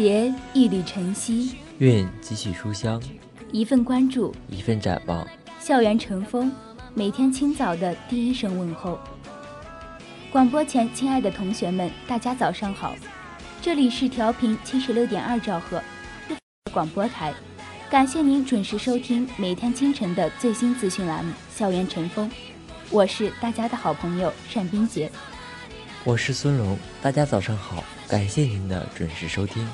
携一缕晨曦，愿几许书香，一份关注，一份展望。校园晨风，每天清早的第一声问候。广播前，亲爱的同学们，大家早上好，这里是调频七十六点二兆赫广播台，感谢您准时收听每天清晨的最新资讯栏目《校园晨风》，我是大家的好朋友单冰洁，我是孙龙，大家早上好，感谢您的准时收听。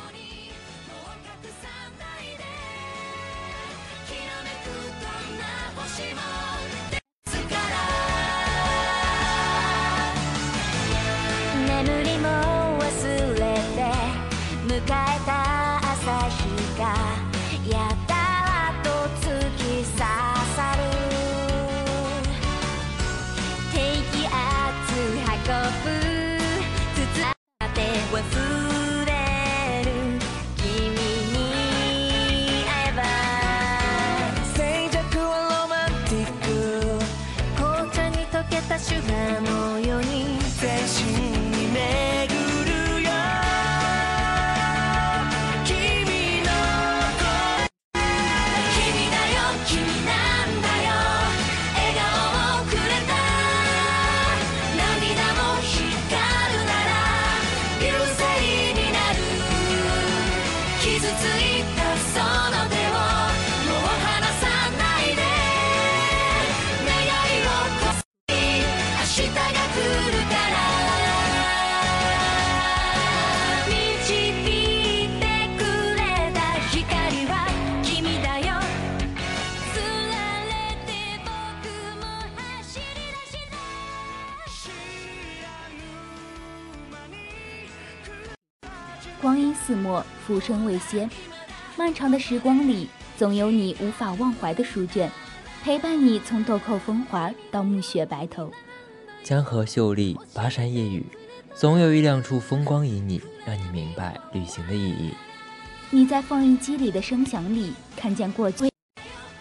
墨，浮生未歇。漫长的时光里，总有你无法忘怀的书卷，陪伴你从豆蔻风华到暮雪白头。江河秀丽，巴山夜雨，总有一两处风光旖旎，让你明白旅行的意义。你在放映机里的声响里看见过去，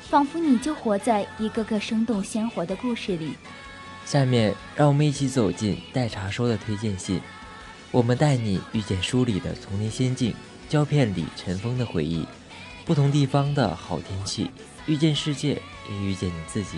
仿佛你就活在一个个生动鲜活的故事里。下面，让我们一起走进待查收的推荐信。我们带你遇见书里的丛林仙境，胶片里尘封的回忆，不同地方的好天气，遇见世界，也遇见你自己。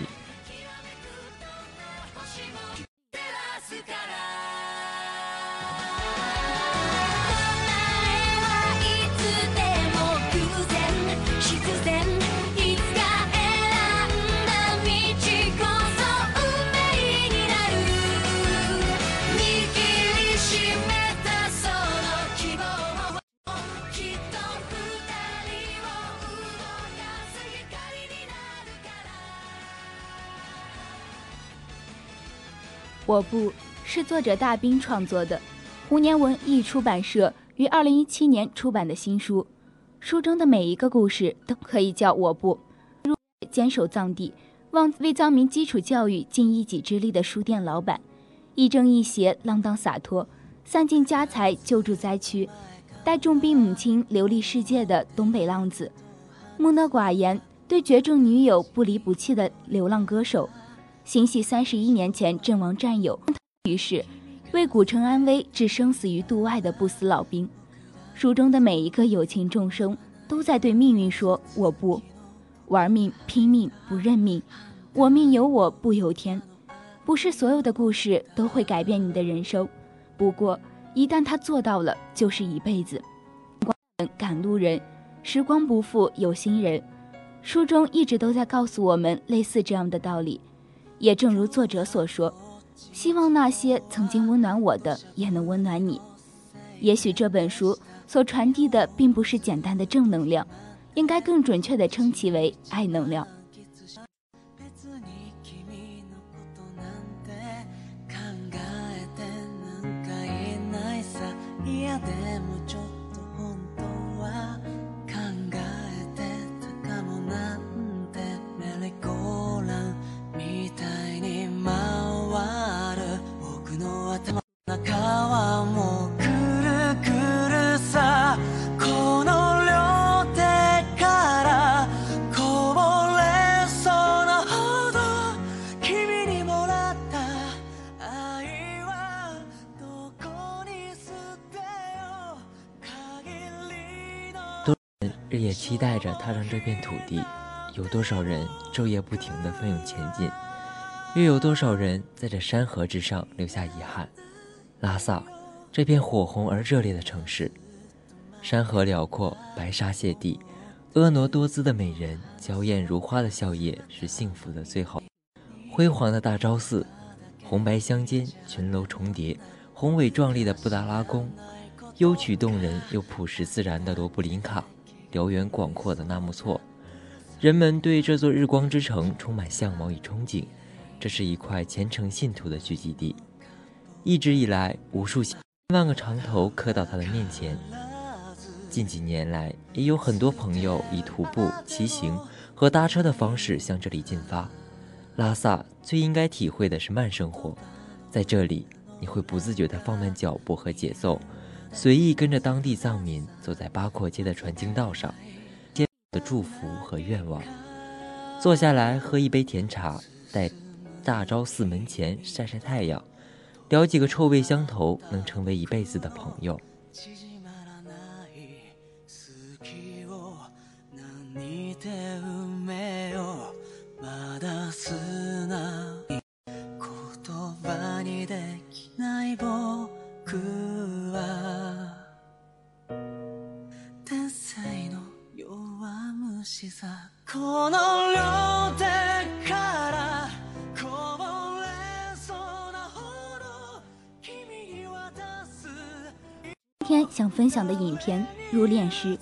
我不是作者大兵创作的，胡年文艺出版社于二零一七年出版的新书。书中的每一个故事都可以叫我不。坚守藏地，望为藏民基础教育尽一己之力的书店老板，亦正亦邪，浪荡洒脱，散尽家财救助灾区，带重病母亲流离世界的东北浪子，木讷寡言，对绝症女友不离不弃的流浪歌手。心系三十一年前阵亡战友，于是为古城安危置生死于度外的不死老兵。书中的每一个有情众生都在对命运说：“我不玩命拼命不认命，我命由我不由天。”不是所有的故事都会改变你的人生，不过一旦他做到了，就是一辈子。赶路人，时光不负有心人。书中一直都在告诉我们类似这样的道理。也正如作者所说，希望那些曾经温暖我的也能温暖你。也许这本书所传递的并不是简单的正能量，应该更准确地称其为爱能量。多日夜期待着踏上这片土地，有多少人昼夜不停地奋勇前进，又有多少人在这山河之上留下遗憾？拉萨，这片火红而热烈的城市，山河辽阔，白沙泻地，婀娜多姿的美人，娇艳如花的笑靥是幸福的最好。辉煌的大昭寺，红白相间，群楼重叠，宏伟壮丽的布达拉宫，幽曲动人又朴实自然的罗布林卡。辽远广阔的纳木错，人们对这座日光之城充满向往与憧憬。这是一块虔诚信徒的聚集地，一直以来，无数千万个长头磕到他的面前。近几年来，也有很多朋友以徒步、骑行和搭车的方式向这里进发。拉萨最应该体会的是慢生活，在这里，你会不自觉地放慢脚步和节奏。随意跟着当地藏民走在八廓街的传经道上，接的祝福和愿望。坐下来喝一杯甜茶，在大昭寺门前晒晒太阳，聊几个臭味相投、能成为一辈子的朋友。天想分享的影片《入殓师》，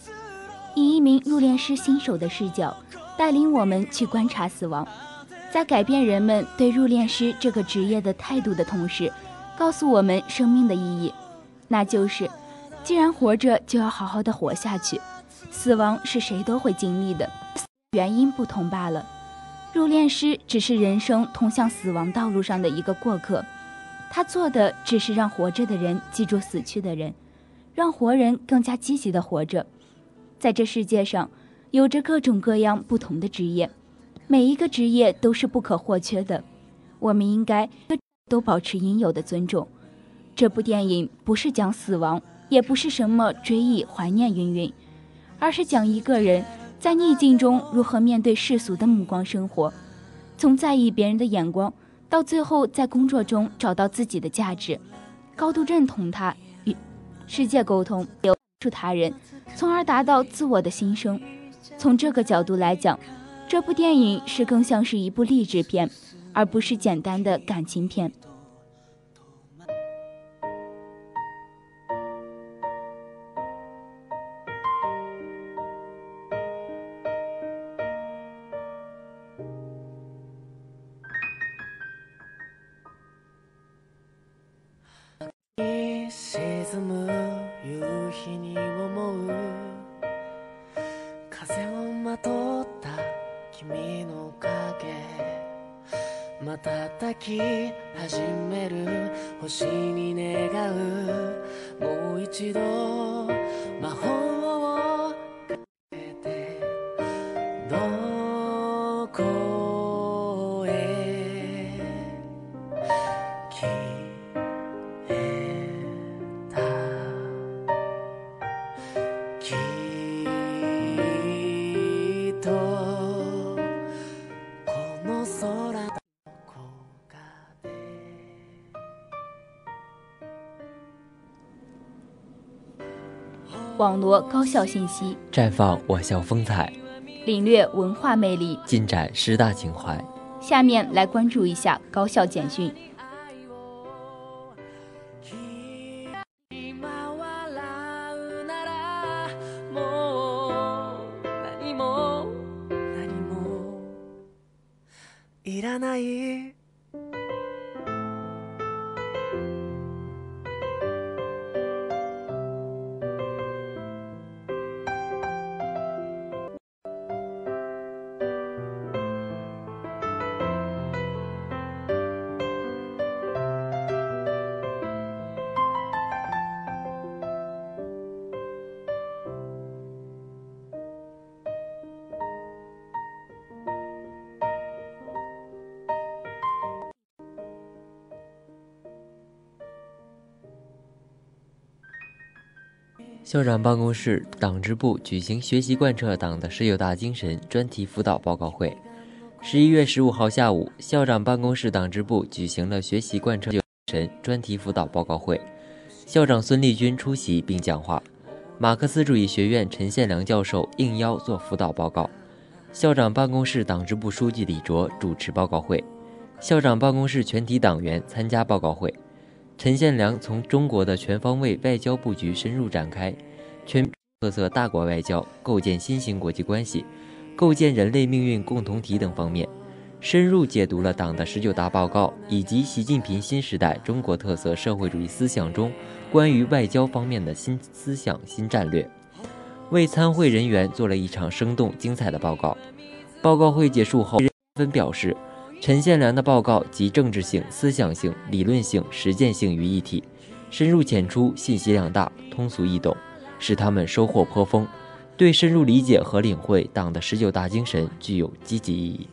以一名入殓师新手的视角，带领我们去观察死亡，在改变人们对入殓师这个职业的态度的同时，告诉我们生命的意义，那就是，既然活着，就要好好的活下去。死亡是谁都会经历的，原因不同罢了。入殓师只是人生通向死亡道路上的一个过客，他做的只是让活着的人记住死去的人。让活人更加积极的活着，在这世界上，有着各种各样不同的职业，每一个职业都是不可或缺的。我们应该都保持应有的尊重。这部电影不是讲死亡，也不是什么追忆怀念云云，而是讲一个人在逆境中如何面对世俗的目光生活，从在意别人的眼光，到最后在工作中找到自己的价值，高度认同他。世界沟通，留住他人，从而达到自我的新生。从这个角度来讲，这部电影是更像是一部励志片，而不是简单的感情片。瞬き始める。星に願う。もう一度。魔法罗高校信息，绽放我校风采，领略文化魅力。尽展师大情怀。下面来关注一下高校简讯。今笑うならもう何も何もいらない 校长办公室党支部举行学习贯彻党的十九大精神专题辅导报告会。十一月十五号下午，校长办公室党支部举行了学习贯彻精神专题辅导报告会。校长孙立军出席并讲话，马克思主义学院陈宪良教授应邀做辅导报告。校长办公室党支部书记李卓主持报告会，校长办公室全体党员参加报告会。陈宪良从中国的全方位外交布局深入展开，全特色大国外交、构建新型国际关系、构建人类命运共同体等方面，深入解读了党的十九大报告以及习近平新时代中国特色社会主义思想中关于外交方面的新思想新战略，为参会人员做了一场生动精彩的报告。报告会结束后，纷表示。陈宪良的报告集政治性、思想性、理论性、实践性于一体，深入浅出，信息量大，通俗易懂，使他们收获颇丰，对深入理解和领会党的十九大精神具有积极意义。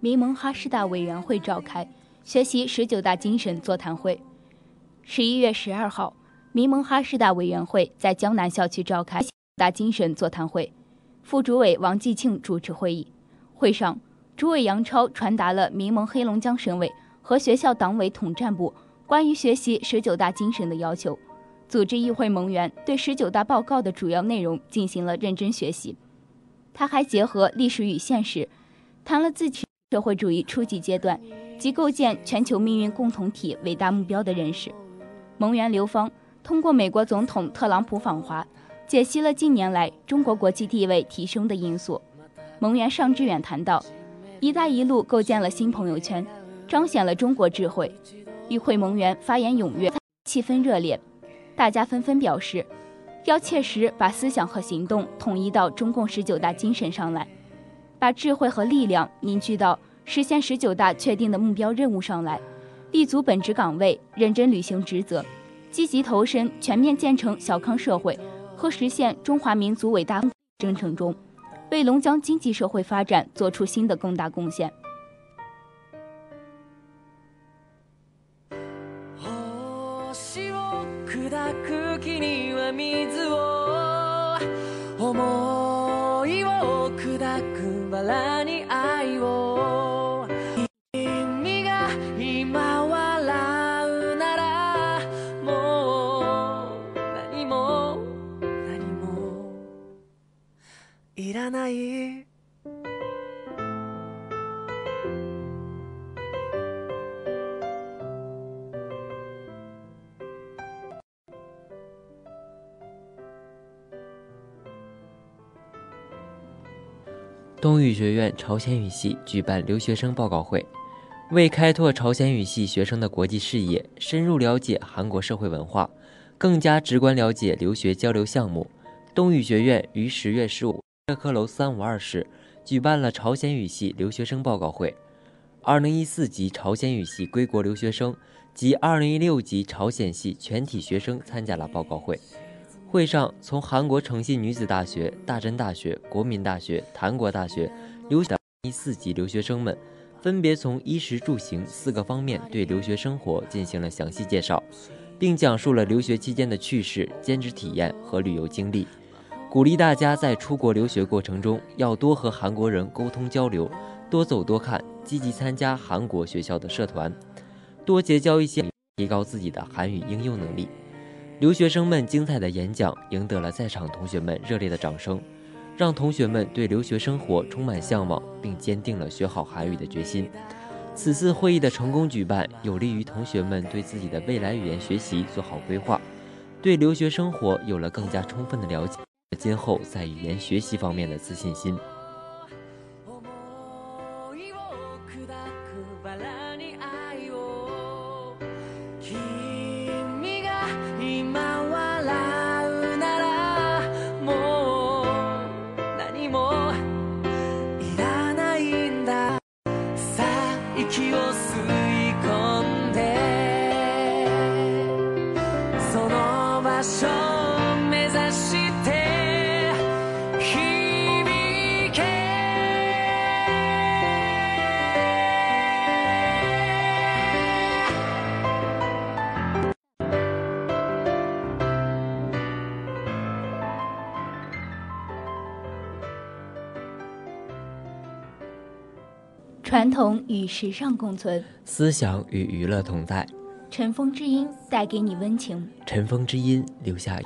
民盟哈师大委员会召开学习十九大精神座谈会。十一月十二号，民盟哈师大委员会在江南校区召开大精神座谈会，副主委王继庆主持会议。会上，主委杨超传达了民盟黑龙江省委和学校党委统战部关于学习十九大精神的要求，组织议会盟员对十九大报告的主要内容进行了认真学习。他还结合历史与现实，谈了自己社会主义初级阶段及构建全球命运共同体伟大目标的认识。盟员刘芳通过美国总统特朗普访华，解析了近年来中国国际地位提升的因素。蒙元尚志远谈到，“一带一路”构建了新朋友圈，彰显了中国智慧。与会盟员发言踊跃，气氛热烈，大家纷纷表示，要切实把思想和行动统一到中共十九大精神上来，把智慧和力量凝聚到实现十九大确定的目标任务上来。立足本职岗位，认真履行职责，积极投身全面建成小康社会和实现中华民族伟大征程中，为龙江经济社会发展做出新的更大贡献。バラに愛を。君が今笑うならもう何も何もいらない。东语学院朝鲜语系举办留学生报告会，为开拓朝鲜语系学生的国际视野，深入了解韩国社会文化，更加直观了解留学交流项目，东语学院于十月十五社科楼三五二室举办了朝鲜语系留学生报告会。二零一四级朝鲜语系归国留学生及二零一六级朝鲜系全体学生参加了报告会。会上，从韩国诚信女子大学、大真大学、国民大学、韩国大学留学一四级留学生们，分别从衣食住行四个方面对留学生活进行了详细介绍，并讲述了留学期间的趣事、兼职体验和旅游经历，鼓励大家在出国留学过程中要多和韩国人沟通交流，多走多看，积极参加韩国学校的社团，多结交一些，提高自己的韩语应用能力。留学生们精彩的演讲赢得了在场同学们热烈的掌声，让同学们对留学生活充满向往，并坚定了学好韩语的决心。此次会议的成功举办，有利于同学们对自己的未来语言学习做好规划，对留学生活有了更加充分的了解，今后在语言学习方面的自信心。统与时尚共存，思想与娱乐同在，尘封之音带给你温情。尘封之音留下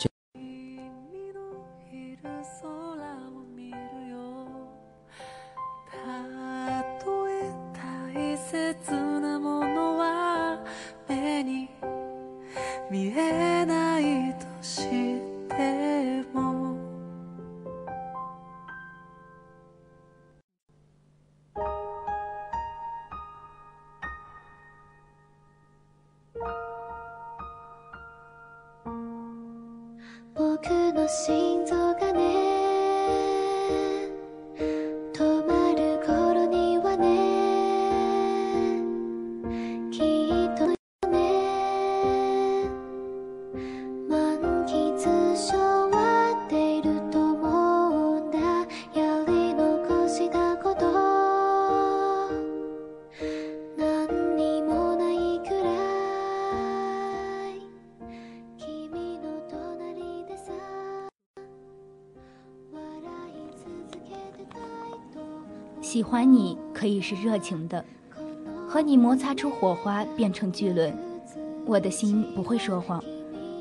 喜欢你可以是热情的，和你摩擦出火花变成巨轮。我的心不会说谎，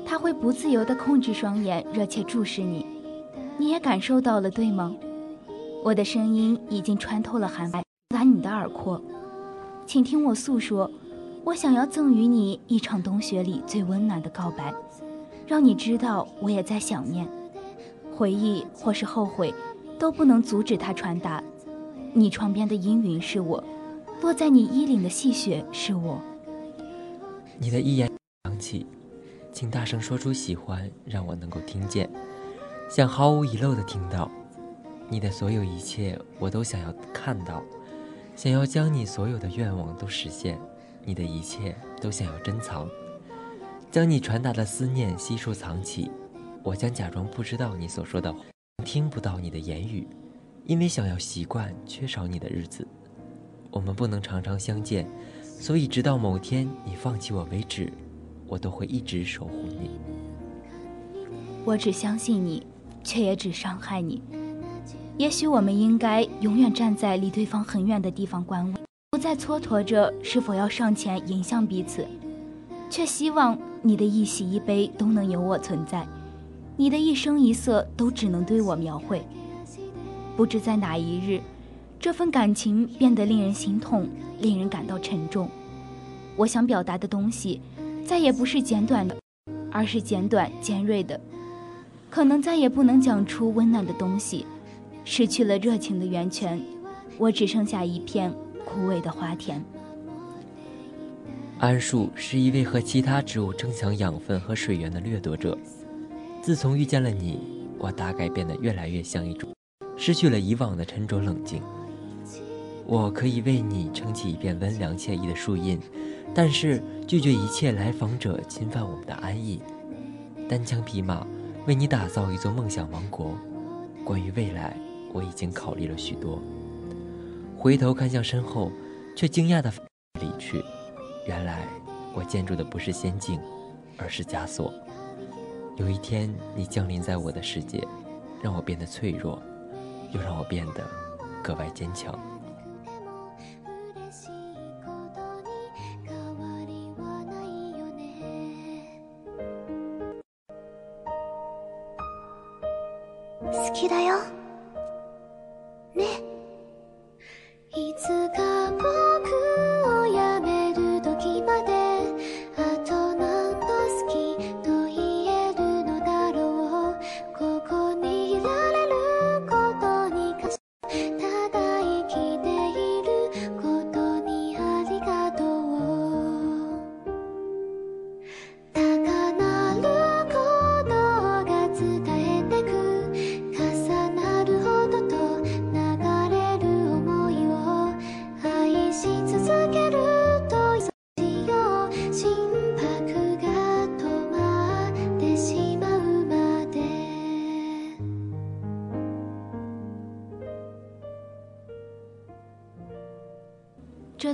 它会不自由地控制双眼，热切注视你。你也感受到了，对吗？我的声音已经穿透了寒白，达你的耳廓。请听我诉说，我想要赠予你一场冬雪里最温暖的告白，让你知道我也在想念。回忆或是后悔，都不能阻止它传达。你窗边的阴云是我，落在你衣领的细雪是我。你的一言响起，请大声说出喜欢，让我能够听见，想毫无遗漏的听到。你的所有一切，我都想要看到，想要将你所有的愿望都实现。你的一切都想要珍藏，将你传达的思念悉数藏起。我将假装不知道你所说的话，听不到你的言语，因为想要习惯缺少你的日子。我们不能常常相见。所以，直到某天你放弃我为止，我都会一直守护你。我只相信你，却也只伤害你。也许我们应该永远站在离对方很远的地方观望，不再蹉跎着是否要上前迎向彼此，却希望你的一喜一悲都能有我存在，你的一生一色都只能对我描绘。不知在哪一日，这份感情变得令人心痛，令人感到沉重。我想表达的东西，再也不是简短的，而是简短尖锐的，可能再也不能讲出温暖的东西。失去了热情的源泉，我只剩下一片枯萎的花田。桉树是一位和其他植物争抢养分和水源的掠夺者。自从遇见了你，我大概变得越来越像一种，失去了以往的沉着冷静。我可以为你撑起一片温良惬意的树荫，但是拒绝一切来访者侵犯我们的安逸。单枪匹马为你打造一座梦想王国。关于未来。我已经考虑了许多，回头看向身后，却惊讶的离去。原来我建筑的不是仙境，而是枷锁。有一天，你降临在我的世界，让我变得脆弱，又让我变得格外坚强。好きだよ。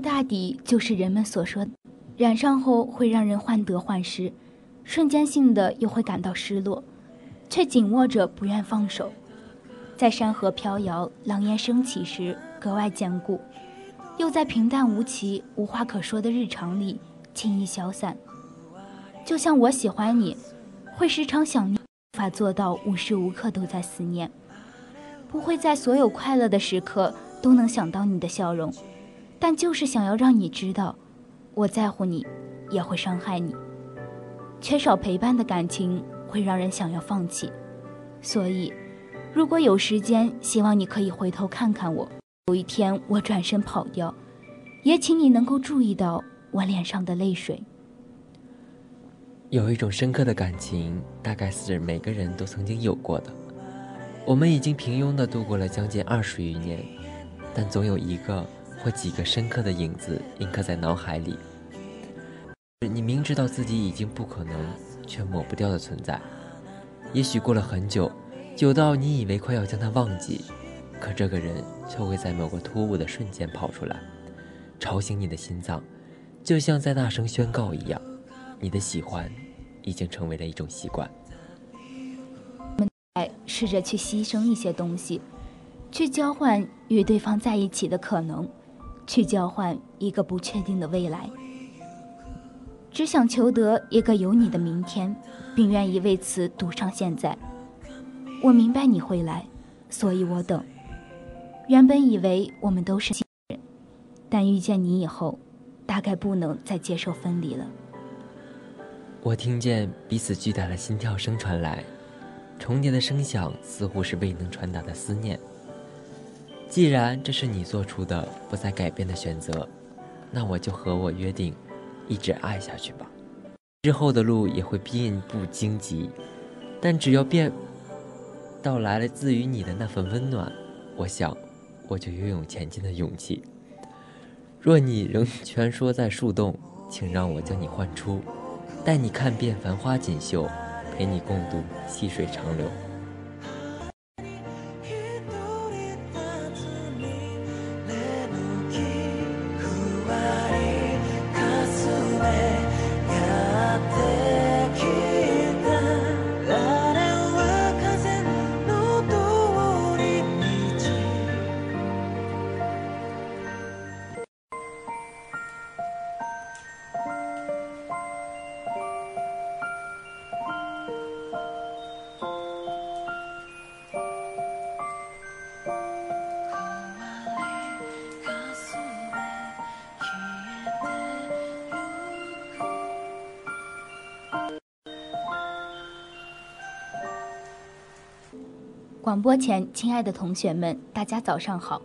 大抵就是人们所说的，染上后会让人患得患失，瞬间性的又会感到失落，却紧握着不愿放手，在山河飘摇、狼烟升起时格外坚固，又在平淡无奇、无话可说的日常里轻易消散。就像我喜欢你，会时常想念，无法做到无时无刻都在思念，不会在所有快乐的时刻都能想到你的笑容。但就是想要让你知道，我在乎你，也会伤害你。缺少陪伴的感情会让人想要放弃，所以，如果有时间，希望你可以回头看看我。有一天我转身跑掉，也请你能够注意到我脸上的泪水。有一种深刻的感情，大概是每个人都曾经有过的。我们已经平庸地度过了将近二十余年，但总有一个。或几个深刻的影子印刻在脑海里，你明知道自己已经不可能，却抹不掉的存在。也许过了很久，久到你以为快要将他忘记，可这个人却会在某个突兀的瞬间跑出来，吵醒你的心脏，就像在大声宣告一样，你的喜欢已经成为了一种习惯。我们试着去牺牲一些东西，去交换与对方在一起的可能。去交换一个不确定的未来，只想求得一个有你的明天，并愿意为此赌上现在。我明白你会来，所以我等。原本以为我们都是亲人，但遇见你以后，大概不能再接受分离了。我听见彼此巨大的心跳声传来，重叠的声响似乎是未能传达的思念。既然这是你做出的不再改变的选择，那我就和我约定，一直爱下去吧。之后的路也会并不荆棘，但只要变到来了自于你的那份温暖，我想，我就拥有前进的勇气。若你仍蜷缩在树洞，请让我将你唤出，带你看遍繁花锦绣，陪你共度细水长流。广播前，亲爱的同学们，大家早上好，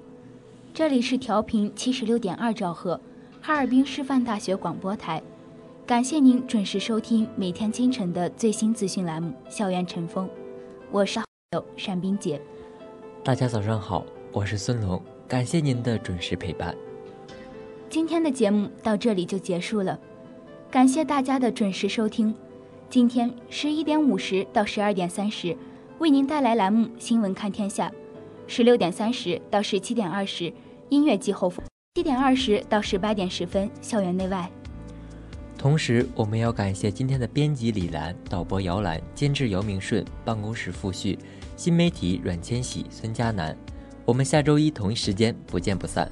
这里是调频七十六点二兆赫，哈尔滨师范大学广播台，感谢您准时收听每天清晨的最新资讯栏目《校园晨风》，我是好友单冰洁。大家早上好，我是孙龙，感谢您的准时陪伴。今天的节目到这里就结束了，感谢大家的准时收听。今天十一点五十到十二点三十，为您带来栏目《新闻看天下》；十六点三十到十七点二十，音乐季后风；七点二十到十八点十分，校园内外。同时，我们要感谢今天的编辑李兰、导播姚兰、监制姚明顺、办公室付旭、新媒体阮千玺、孙佳楠。我们下周一同一时间不见不散。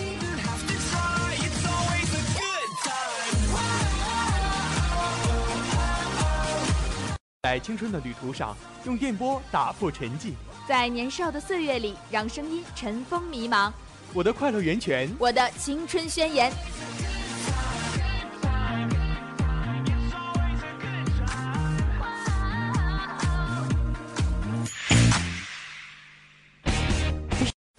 在青春的旅途上，用电波打破沉寂。在年少的岁月里，让声音尘封迷茫。我的快乐源泉，我的青春宣言。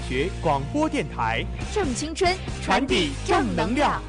学广播电台正青春，传递正能量。